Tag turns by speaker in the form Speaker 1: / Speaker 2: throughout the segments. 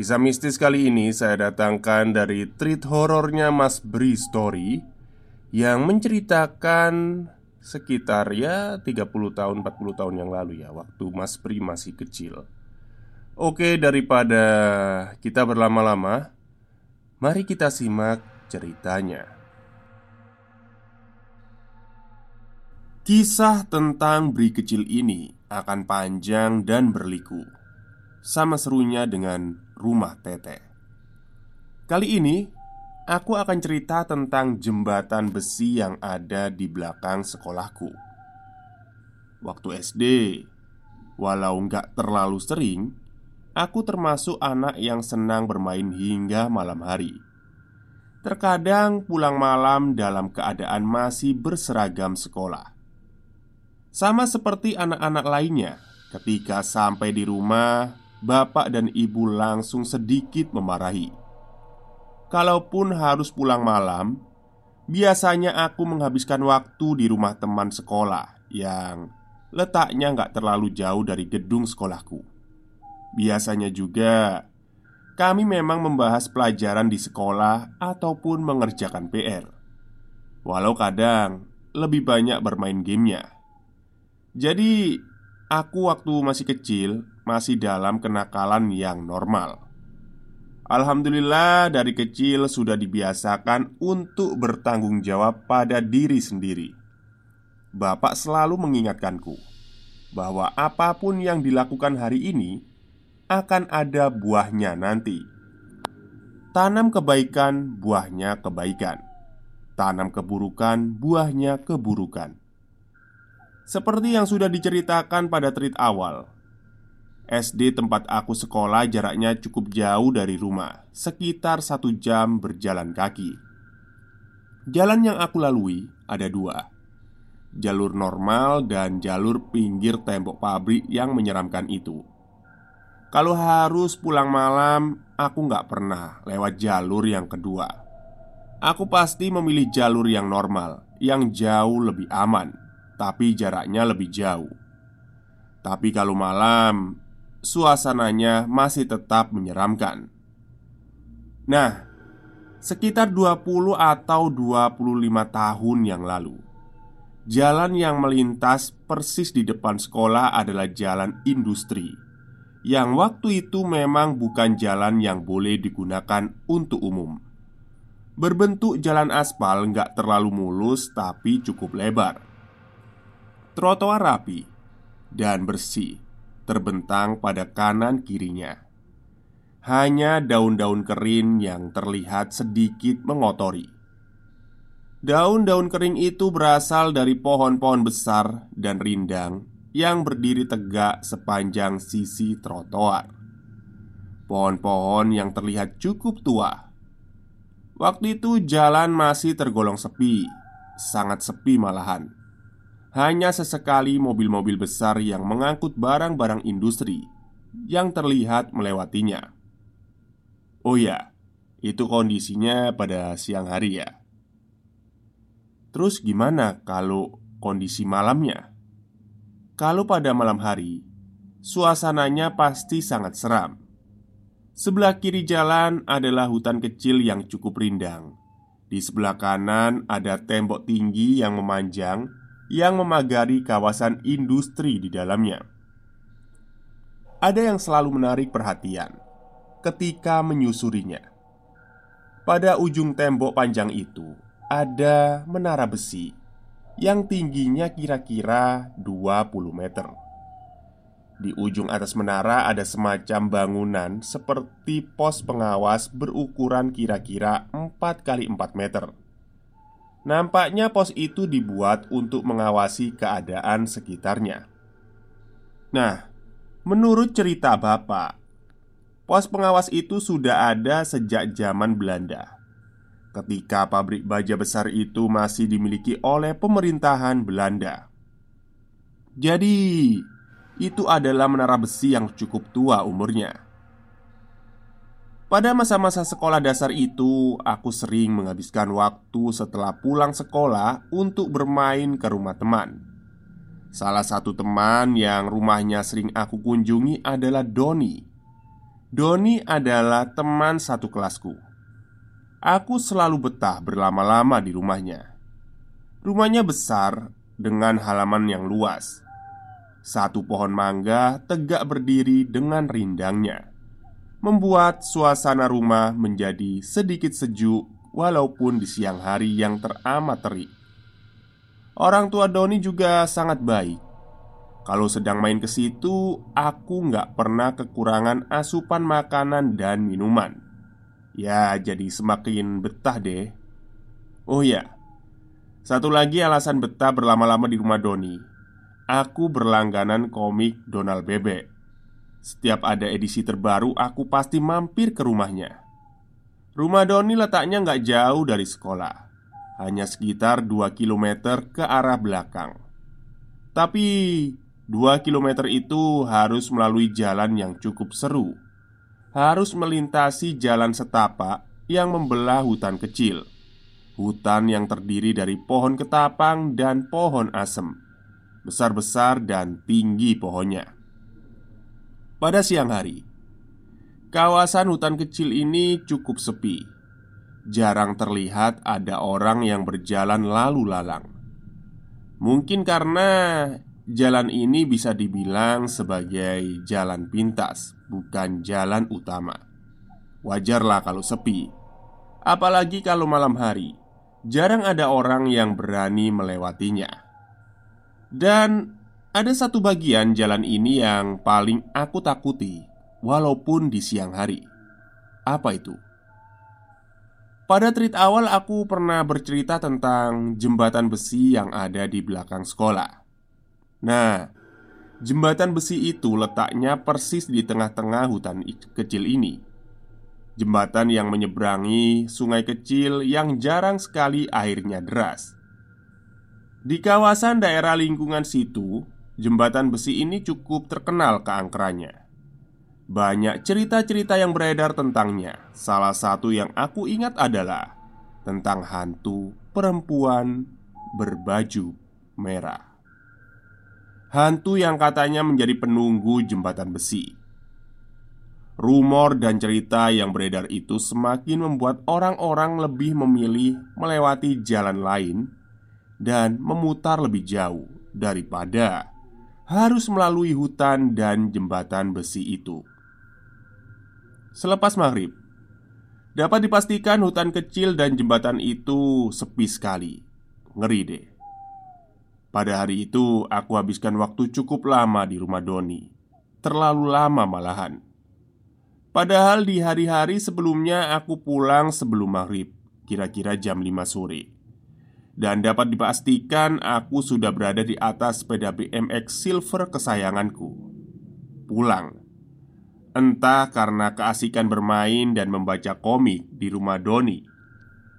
Speaker 1: Kisah mistis kali ini saya datangkan dari treat horornya Mas Bri Story Yang menceritakan sekitar ya 30 tahun 40 tahun yang lalu ya Waktu Mas Bri masih kecil. Oke daripada kita berlama-lama Mari kita simak ceritanya. Kisah tentang Bri kecil ini akan panjang dan berliku Sama serunya dengan rumah Tete. Kali ini aku akan cerita tentang jembatan besi yang ada di belakang sekolahku. Waktu SD, walau nggak terlalu sering, aku termasuk anak yang senang bermain hingga malam hari. Terkadang pulang malam dalam keadaan masih berseragam sekolah. Sama seperti anak-anak lainnya, ketika sampai di rumah, bapak dan ibu langsung sedikit memarahi. Kalaupun harus pulang malam, biasanya aku menghabiskan waktu di rumah teman sekolah yang letaknya nggak terlalu jauh dari gedung sekolahku. Biasanya juga kami memang membahas pelajaran di sekolah ataupun mengerjakan PR. Walau kadang lebih banyak bermain gamenya. Jadi, aku waktu masih kecil masih dalam kenakalan yang normal. Alhamdulillah, dari kecil sudah dibiasakan untuk bertanggung jawab pada diri sendiri. Bapak selalu mengingatkanku bahwa apa pun yang dilakukan hari ini akan ada buahnya nanti. Tanam kebaikan, buahnya kebaikan. Tanam keburukan, buahnya keburukan. Seperti yang sudah diceritakan pada tweet awal, SD tempat aku sekolah jaraknya cukup jauh dari rumah Sekitar satu jam berjalan kaki. Jalan yang aku lalui ada dua Jalur normal dan jalur pinggir tembok pabrik yang menyeramkan itu. Kalau harus pulang malam, aku nggak pernah lewat jalur yang kedua. Aku pasti memilih jalur yang normal Yang jauh lebih aman Tapi jaraknya lebih jauh. Tapi kalau malam suasananya masih tetap menyeramkan. Nah, sekitar 20 atau 25 tahun yang lalu, jalan yang melintas persis di depan sekolah adalah jalan industri yang waktu itu memang bukan jalan yang boleh digunakan untuk umum. Berbentuk jalan aspal nggak terlalu mulus tapi cukup lebar. Trotoar rapi dan bersih terbentang pada kanan kirinya. Hanya daun-daun kering yang terlihat sedikit mengotori. Daun-daun kering itu berasal dari pohon-pohon besar dan rindang yang berdiri tegak sepanjang sisi trotoar. Pohon-pohon yang terlihat cukup tua. Waktu itu jalan masih tergolong sepi, sangat sepi malahan. Hanya sesekali mobil-mobil besar yang mengangkut barang-barang industri yang terlihat melewatinya. Oh ya, itu kondisinya pada siang hari ya. Terus gimana kalau kondisi malamnya? Kalau pada malam hari, suasananya pasti sangat seram. Sebelah kiri jalan adalah hutan kecil yang cukup rindang. Di sebelah kanan ada tembok tinggi yang memanjang yang memagari kawasan industri di dalamnya. Ada yang selalu menarik perhatian ketika menyusurinya. Pada ujung tembok panjang itu ada menara besi yang tingginya kira-kira 20 meter. Di ujung atas menara ada semacam bangunan seperti pos pengawas berukuran kira-kira 4 kali 4 meter Nampaknya pos itu dibuat untuk mengawasi keadaan sekitarnya. Nah, menurut cerita bapak, Pos pengawas itu sudah ada sejak zaman Belanda. Ketika pabrik baja besar itu masih dimiliki oleh pemerintahan Belanda. Jadi, itu adalah menara besi yang cukup tua umurnya pada masa-masa sekolah dasar itu, aku sering menghabiskan waktu setelah pulang sekolah untuk bermain ke rumah teman. Salah satu teman yang rumahnya sering aku kunjungi adalah Doni. Doni adalah teman satu kelasku. Aku selalu betah berlama-lama di rumahnya. Rumahnya besar dengan halaman yang luas. Satu pohon mangga tegak berdiri dengan rindangnya membuat suasana rumah menjadi sedikit sejuk walaupun di siang hari yang teramat terik. Orang tua Doni juga sangat baik. Kalau sedang main ke situ, aku nggak pernah kekurangan asupan makanan dan minuman. Ya, jadi semakin betah deh. Oh ya, satu lagi alasan betah berlama-lama di rumah Doni. Aku berlangganan komik Donald Bebek. Setiap ada edisi terbaru, aku pasti mampir ke rumahnya. Rumah Doni letaknya nggak jauh dari sekolah, hanya sekitar 2 km ke arah belakang. Tapi 2 km itu harus melalui jalan yang cukup seru. Harus melintasi jalan setapak yang membelah hutan kecil. Hutan yang terdiri dari pohon ketapang dan pohon asem. Besar-besar dan tinggi pohonnya. Pada siang hari, kawasan hutan kecil ini cukup sepi. Jarang terlihat ada orang yang berjalan lalu lalang. Mungkin karena jalan ini bisa dibilang sebagai jalan pintas, bukan jalan utama. Wajarlah kalau sepi, apalagi kalau malam hari. Jarang ada orang yang berani melewatinya, dan ada satu bagian jalan ini yang paling aku takuti, walaupun di siang hari. Apa itu? Pada treat awal, aku pernah bercerita tentang jembatan besi yang ada di belakang sekolah. Nah, jembatan besi itu letaknya persis di tengah-tengah hutan kecil ini. Jembatan yang menyeberangi sungai kecil yang jarang sekali airnya deras. Di kawasan daerah lingkungan situ, jembatan besi ini cukup terkenal keangkerannya. Banyak cerita-cerita yang beredar tentangnya. Salah satu yang aku ingat adalah tentang hantu perempuan berbaju merah. Hantu yang katanya menjadi penunggu jembatan besi. Rumor dan cerita yang beredar itu semakin membuat orang-orang lebih memilih melewati jalan lain dan memutar lebih jauh daripada harus melalui hutan dan jembatan besi itu. Selepas maghrib, dapat dipastikan hutan kecil dan jembatan itu sepi sekali. Ngeri deh. Pada hari itu, aku habiskan waktu cukup lama di rumah Doni. Terlalu lama malahan. Padahal di hari-hari sebelumnya aku pulang sebelum maghrib, kira-kira jam 5 sore. Dan dapat dipastikan aku sudah berada di atas sepeda BMX Silver kesayanganku. Pulang. Entah karena keasikan bermain dan membaca komik di rumah Doni.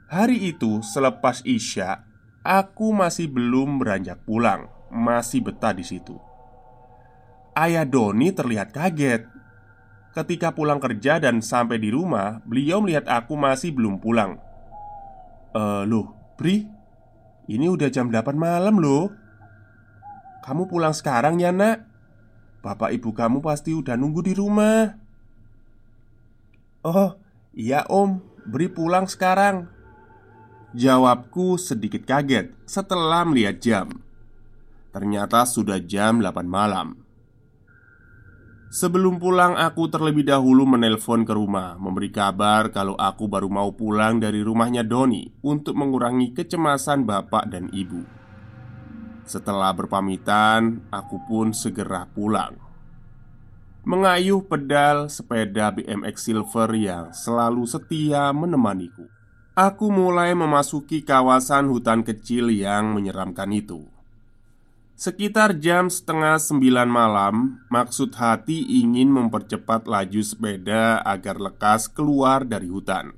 Speaker 1: Hari itu selepas Isya Aku masih belum beranjak pulang. Masih betah di situ. Ayah Doni terlihat kaget. Ketika pulang kerja dan sampai di rumah Beliau melihat aku masih belum pulang. Eh, loh, Bri, ini udah jam 8 malam loh. Kamu pulang sekarang ya nak? Bapak ibu kamu pasti udah nunggu di rumah. Oh iya om. Beri pulang sekarang. Jawabku sedikit kaget setelah melihat jam. Ternyata sudah jam 8 malam Sebelum pulang, aku terlebih dahulu menelpon ke rumah, memberi kabar kalau aku baru mau pulang dari rumahnya Doni untuk mengurangi kecemasan bapak dan ibu. Setelah berpamitan, aku pun segera pulang. Mengayuh pedal sepeda BMX Silver yang selalu setia menemaniku. Aku mulai memasuki kawasan hutan kecil yang menyeramkan itu. Sekitar jam setengah sembilan malam, maksud hati ingin mempercepat laju sepeda agar lekas keluar dari hutan.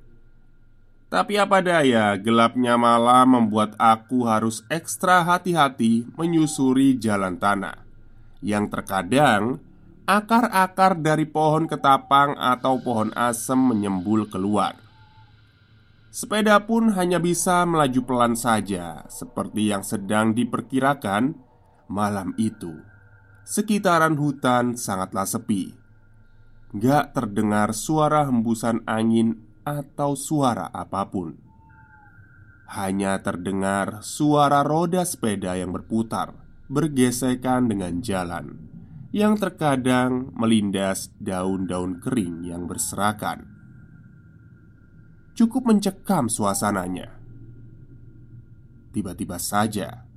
Speaker 1: Tapi apa daya, gelapnya malam membuat aku harus ekstra hati-hati menyusuri jalan tanah yang terkadang akar-akar dari pohon ketapang atau pohon asem menyembul keluar. Sepeda pun hanya bisa melaju pelan saja, seperti yang sedang diperkirakan malam itu. Sekitaran hutan sangatlah sepi, gak terdengar suara hembusan angin atau suara apa pun. Hanya terdengar suara roda sepeda yang berputar, bergesekan dengan jalan yang terkadang melindas daun-daun kering yang berserakan. Cukup mencekam suasananya. Tiba-tiba saja,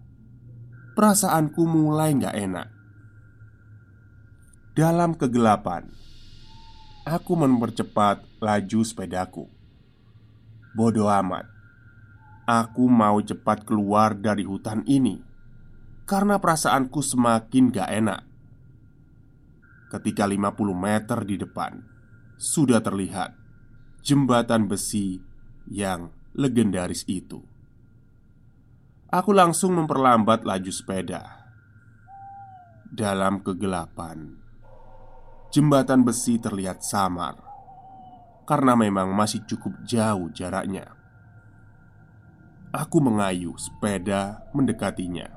Speaker 1: perasaanku mulai gak enak. Dalam kegelapan, Aku mempercepat laju sepedaku. Bodoh amat. Aku mau cepat keluar dari hutan ini karena perasaanku semakin gak enak. Ketika 50 meter di depan sudah terlihat jembatan besi yang legendaris itu. Aku langsung memperlambat laju sepeda. Dalam kegelapan, jembatan besi terlihat samar karena memang masih cukup jauh jaraknya. Aku mengayu sepeda mendekatinya.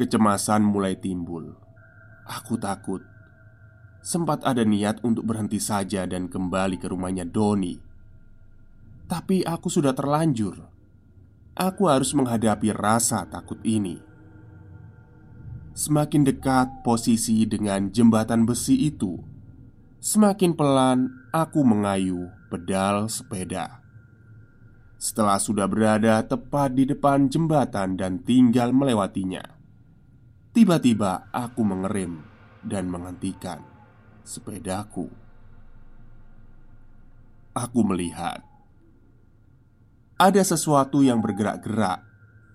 Speaker 1: Kecemasan mulai timbul. Aku takut. Sempat ada niat untuk berhenti saja dan kembali ke rumahnya Doni. Tapi aku sudah terlanjur. Aku harus menghadapi rasa takut ini. Semakin dekat posisi dengan jembatan besi itu, semakin pelan aku mengayu pedal sepeda. Setelah sudah berada tepat di depan jembatan dan tinggal melewatinya, tiba-tiba aku mengerem dan menghentikan sepedaku. Aku melihat ada sesuatu yang bergerak-gerak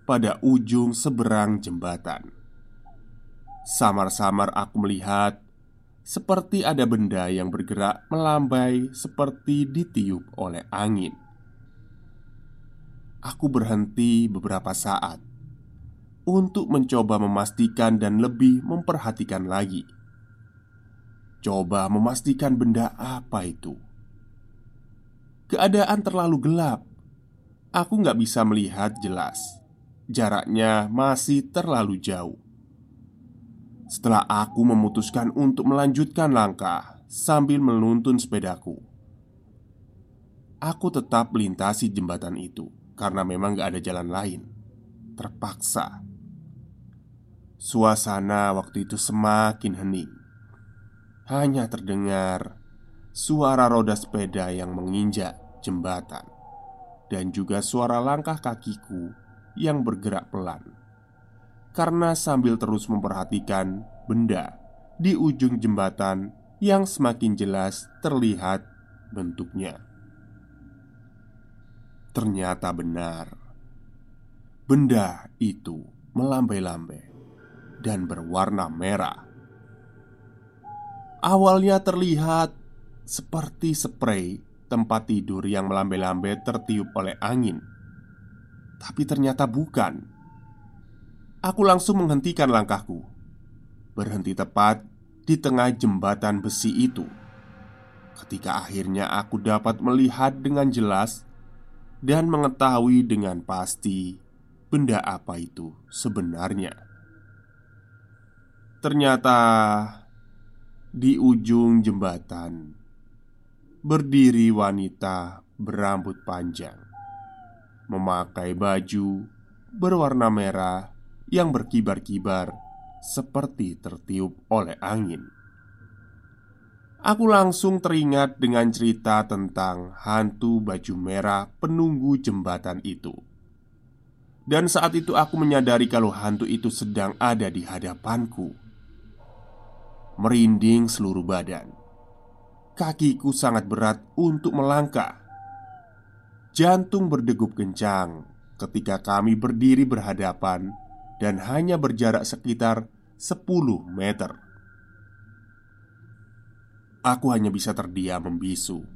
Speaker 1: pada ujung seberang jembatan. Samar-samar aku melihat seperti ada benda yang bergerak melambai seperti ditiup oleh angin. Aku berhenti beberapa saat untuk mencoba memastikan dan lebih memperhatikan lagi. Coba memastikan benda apa itu. Keadaan terlalu gelap. Aku nggak bisa melihat jelas. Jaraknya masih terlalu jauh. Setelah aku memutuskan untuk melanjutkan langkah sambil menuntun sepedaku Aku tetap melintasi jembatan itu Karena memang gak ada jalan lain Terpaksa Suasana waktu itu semakin hening Hanya terdengar Suara roda sepeda yang menginjak jembatan Dan juga suara langkah kakiku Yang bergerak pelan karena sambil terus memperhatikan benda di ujung jembatan yang semakin jelas terlihat bentuknya. Ternyata benar, benda itu melambai-lambai dan berwarna merah. Awalnya terlihat seperti spray tempat tidur yang melambai-lambai tertiup oleh angin, tapi ternyata bukan. Aku langsung menghentikan langkahku. Berhenti tepat di tengah jembatan besi itu. Ketika akhirnya aku dapat melihat dengan jelas Dan mengetahui dengan pasti Benda apa itu sebenarnya. Ternyata Di ujung jembatan Berdiri wanita berambut panjang Memakai baju berwarna merah yang berkibar-kibar seperti tertiup oleh angin. Aku langsung teringat dengan cerita tentang hantu baju merah penunggu jembatan itu. Dan saat itu aku menyadari kalau hantu itu sedang ada di hadapanku. Merinding seluruh badan. Kakiku sangat berat untuk melangkah. Jantung berdegup kencang ketika kami berdiri berhadapan dan hanya berjarak sekitar 10 meter. Aku hanya bisa terdiam membisu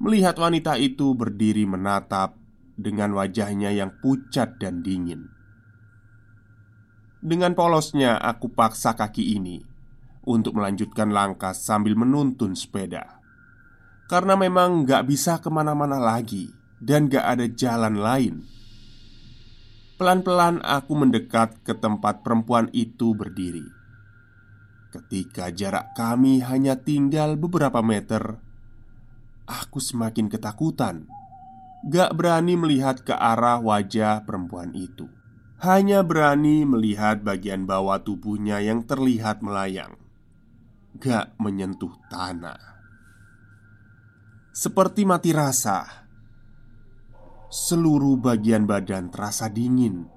Speaker 1: melihat wanita itu berdiri menatap dengan wajahnya yang pucat dan dingin. Dengan polosnya, aku paksa kaki ini untuk melanjutkan langkah sambil menuntun sepeda, karena memang gak bisa ke mana-mana lagi dan gak ada jalan lain. Pelan-pelan aku mendekat ke tempat perempuan itu berdiri. Ketika jarak kami hanya tinggal beberapa meter, aku semakin ketakutan. Gak berani melihat ke arah wajah perempuan itu. Hanya berani melihat bagian bawah tubuhnya yang terlihat melayang, gak menyentuh tanah. Seperti mati rasa, seluruh bagian badan terasa dingin.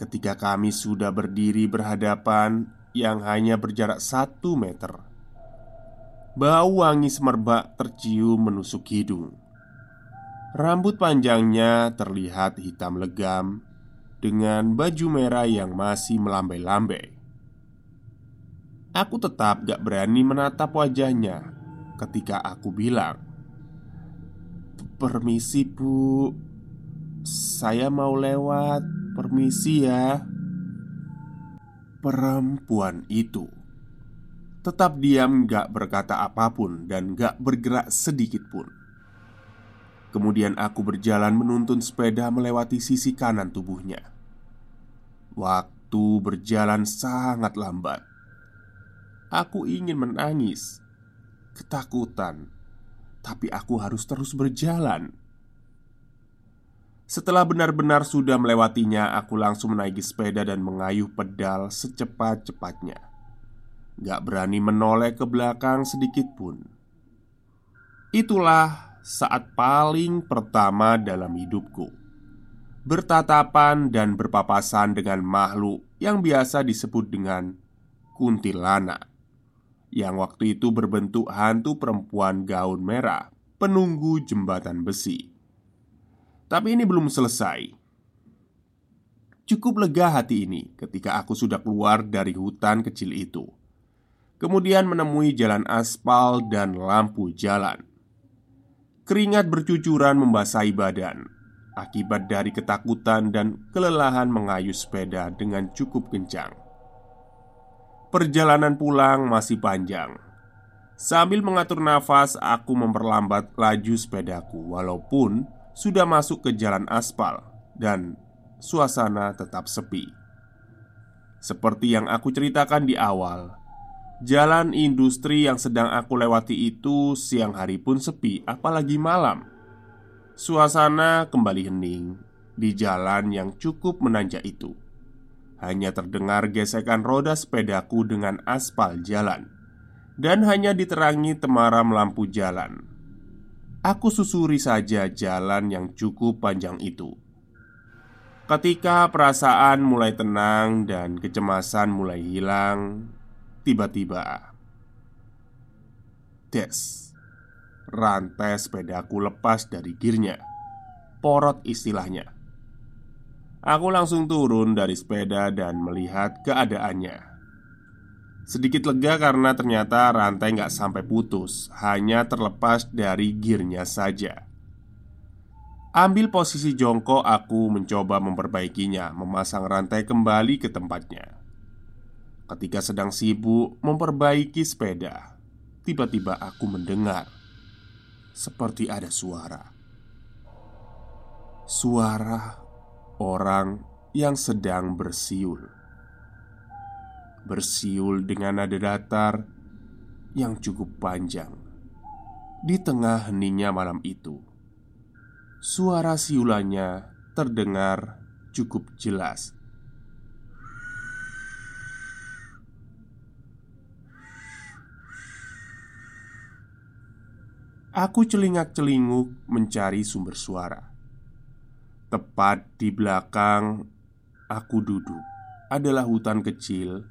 Speaker 1: Ketika kami sudah berdiri berhadapan yang hanya berjarak satu meter, bau wangi semerbak tercium menusuk hidung. Rambut panjangnya terlihat hitam legam dengan baju merah yang masih melambai-lambai. Aku tetap gak berani menatap wajahnya ketika aku bilang, Permisi bu. Saya mau lewat. Permisi ya. Perempuan itu Tetap diam gak berkata apa pun Dan gak bergerak sedikit pun. Kemudian aku berjalan menuntun sepeda melewati sisi kanan tubuhnya. Waktu berjalan sangat lambat Aku ingin menangis Ketakutan tapi aku harus terus berjalan. Setelah benar-benar sudah melewatinya, aku langsung menaiki sepeda dan mengayuh pedal secepat-cepatnya. Gak berani menoleh ke belakang sedikit pun. Itulah saat paling pertama dalam hidupku bertatapan dan berpapasan dengan makhluk yang biasa disebut dengan kuntilanak yang waktu itu berbentuk hantu perempuan gaun merah penunggu jembatan besi. Tapi ini belum selesai. Cukup lega hati ini ketika aku sudah keluar dari hutan kecil itu. Kemudian menemui jalan aspal dan lampu jalan. Keringat bercucuran membasahi badan akibat dari ketakutan dan kelelahan mengayuh sepeda dengan cukup kencang. Perjalanan pulang masih panjang. Sambil mengatur nafas, aku memperlambat laju sepedaku, walaupun sudah masuk ke jalan aspal dan suasana tetap sepi. Seperti yang aku ceritakan di awal, jalan industri yang sedang aku lewati itu siang hari pun sepi, apalagi malam. Suasana kembali hening di jalan yang cukup menanjak itu. Hanya terdengar gesekan roda sepedaku dengan aspal jalan. Dan hanya diterangi temaram lampu jalan. Aku susuri saja jalan yang cukup panjang itu. Ketika perasaan mulai tenang dan kecemasan mulai hilang Tiba-tiba Des Rantai sepedaku lepas dari girnya Porot istilahnya Aku langsung turun dari sepeda dan melihat keadaannya. Sedikit lega karena ternyata rantai nggak sampai putus Hanya terlepas dari gearnya saja. Ambil posisi jongkok aku mencoba memperbaikinya Memasang rantai kembali ke tempatnya. Ketika sedang sibuk memperbaiki sepeda. Tiba-tiba aku mendengar Seperti ada suara. Suara orang yang sedang bersiul. Bersiul dengan nada datar yang cukup panjang. Di tengah heningnya malam itu, suara siulannya terdengar cukup jelas. Aku celingak-celinguk mencari sumber suara. Tepat di belakang aku duduk adalah hutan kecil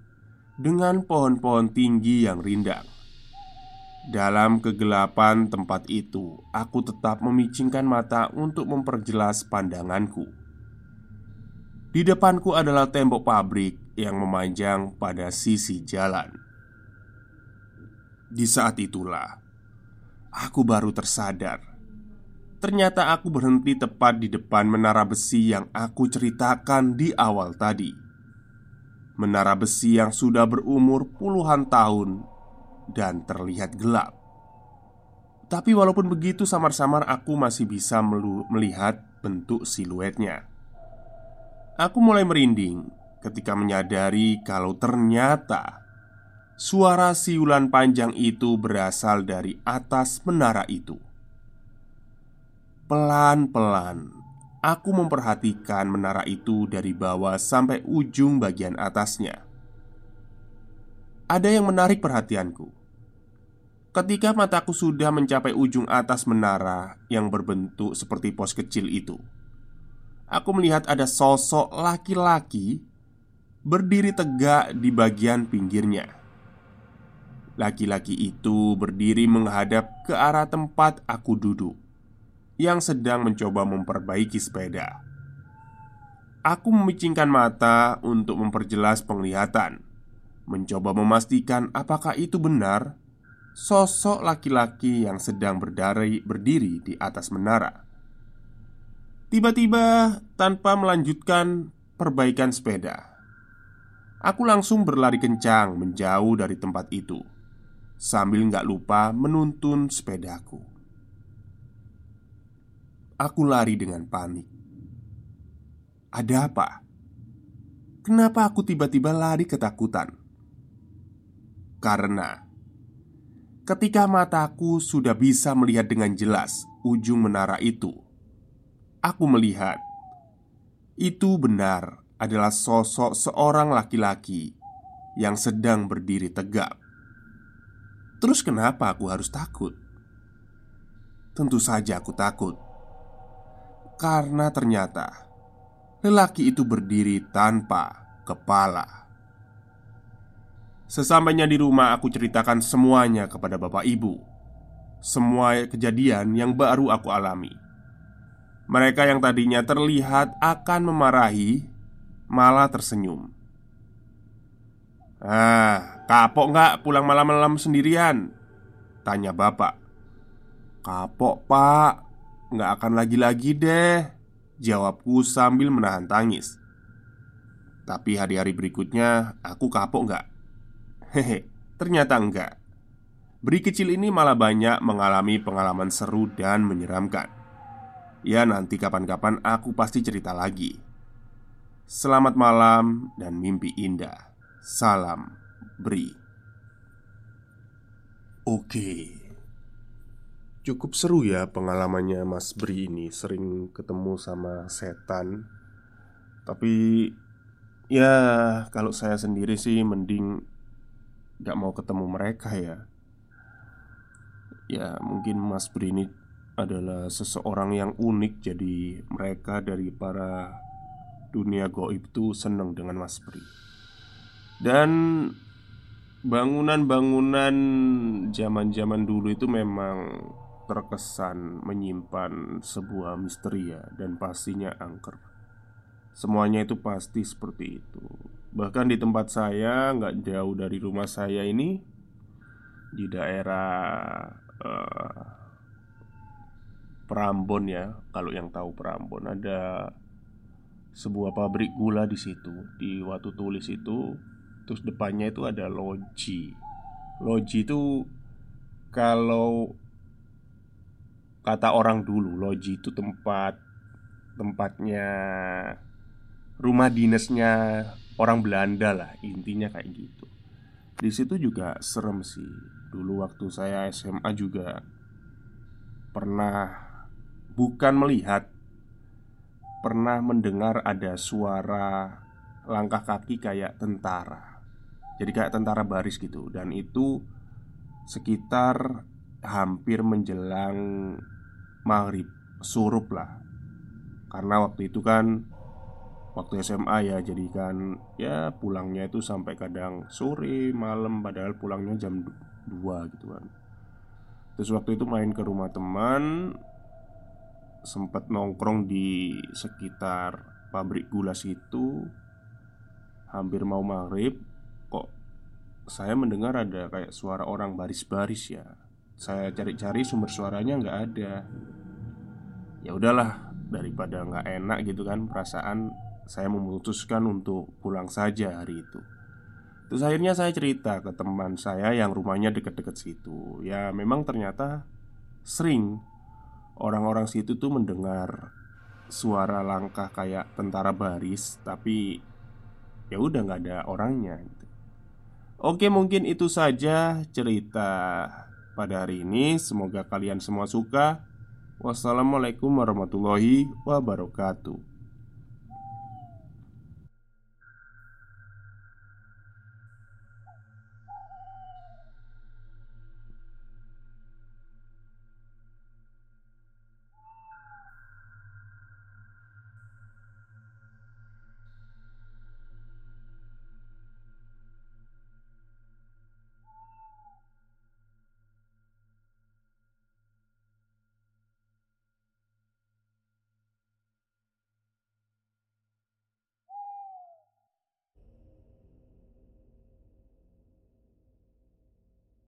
Speaker 1: dengan pohon-pohon tinggi yang rindang. Dalam kegelapan tempat itu, aku tetap memicingkan mata untuk memperjelas pandanganku. Di depanku adalah tembok pabrik yang memanjang pada sisi jalan. Di saat itulah aku baru tersadar. Ternyata aku berhenti tepat di depan menara besi yang aku ceritakan di awal tadi. Menara besi yang sudah berumur puluhan tahun dan terlihat gelap. Tapi walaupun begitu, samar-samar aku masih bisa melihat bentuk siluetnya. Aku mulai merinding ketika menyadari kalau ternyata suara siulan panjang itu berasal dari atas menara itu. Pelan-pelan, aku memperhatikan menara itu dari bawah sampai ujung bagian atasnya. Ada yang menarik perhatianku Ketika mataku sudah mencapai ujung atas menara yang berbentuk seperti pos kecil itu, aku melihat ada sosok laki-laki berdiri tegak di bagian pinggirnya. Laki-laki itu berdiri menghadap ke arah tempat aku duduk, yang sedang mencoba memperbaiki sepeda. Aku memicingkan mata untuk memperjelas penglihatan, mencoba memastikan apakah itu benar sosok laki-laki yang sedang berdari, berdiri di atas menara. Tiba-tiba, tanpa melanjutkan perbaikan sepeda, aku langsung berlari kencang menjauh dari tempat itu, sambil nggak lupa menuntun sepedaku. Aku lari dengan panik. Ada apa? Kenapa aku tiba-tiba lari ketakutan? Karena Ketika mataku sudah bisa melihat dengan jelas ujung menara itu, aku melihat itu benar adalah sosok seorang laki-laki yang sedang berdiri tegak. Terus, kenapa aku harus takut? Tentu saja, aku takut karena ternyata lelaki itu berdiri tanpa kepala. Sesampainya di rumah, aku ceritakan semuanya kepada bapak ibu. Semua kejadian yang baru aku alami. Mereka yang tadinya terlihat akan memarahi, malah tersenyum. Ah, kapok nggak pulang malam-malam sendirian? Tanya bapak. Kapok pak, nggak akan lagi-lagi deh. Jawabku sambil menahan tangis. Tapi hari-hari berikutnya aku kapok nggak? Hehe, ternyata enggak. Beri kecil ini malah banyak mengalami pengalaman seru dan menyeramkan. Ya, nanti kapan-kapan aku pasti cerita lagi. Selamat malam dan mimpi indah. Salam Bri. Oke. Cukup seru ya pengalamannya Mas Bri ini Sering ketemu sama setan. Tapi Ya kalau saya sendiri sih mending Gak mau ketemu mereka ya. Ya mungkin Mas Brini adalah seseorang yang unik Jadi mereka dari para dunia goib itu seneng dengan Mas Bri. Dan bangunan-bangunan zaman-zaman dulu itu memang terkesan menyimpan sebuah misteri ya Dan pastinya angker. Semuanya itu pasti seperti itu. Bahkan di tempat saya, nggak jauh dari rumah saya ini Di daerah uh, Prambon ya Kalau yang tahu Prambon ada sebuah pabrik gula di situ Di Watu Tulis itu. Terus depannya itu ada loji. Loji itu Kalau Kata orang dulu Loji itu tempat Tempatnya Rumah dinasnya orang Belanda lah intinya kayak gitu. Di situ juga serem sih. Dulu waktu saya SMA juga pernah bukan melihat pernah mendengar ada suara langkah kaki kayak tentara. Jadi kayak tentara baris gitu. Dan itu sekitar hampir menjelang maghrib surup lah. Karena waktu itu kan waktu SMA ya jadi kan ya pulangnya itu sampai kadang sore malam padahal pulangnya jam 2 gitu kan. Terus waktu itu main ke rumah teman sempat nongkrong di sekitar pabrik gula situ Hampir mau maghrib Kok saya mendengar ada kayak suara orang baris-baris ya Saya cari-cari sumber suaranya nggak ada. Ya udahlah daripada nggak enak gitu kan perasaan saya memutuskan untuk pulang saja hari itu. Terus akhirnya saya cerita ke teman saya yang rumahnya deket-deket situ. Ya memang ternyata sering orang-orang situ tuh mendengar suara langkah kayak tentara baris Tapi ya udah nggak ada orangnya gitu. Oke mungkin itu saja cerita pada hari ini. Semoga kalian semua suka. Wassalamualaikum warahmatullahi wabarakatuh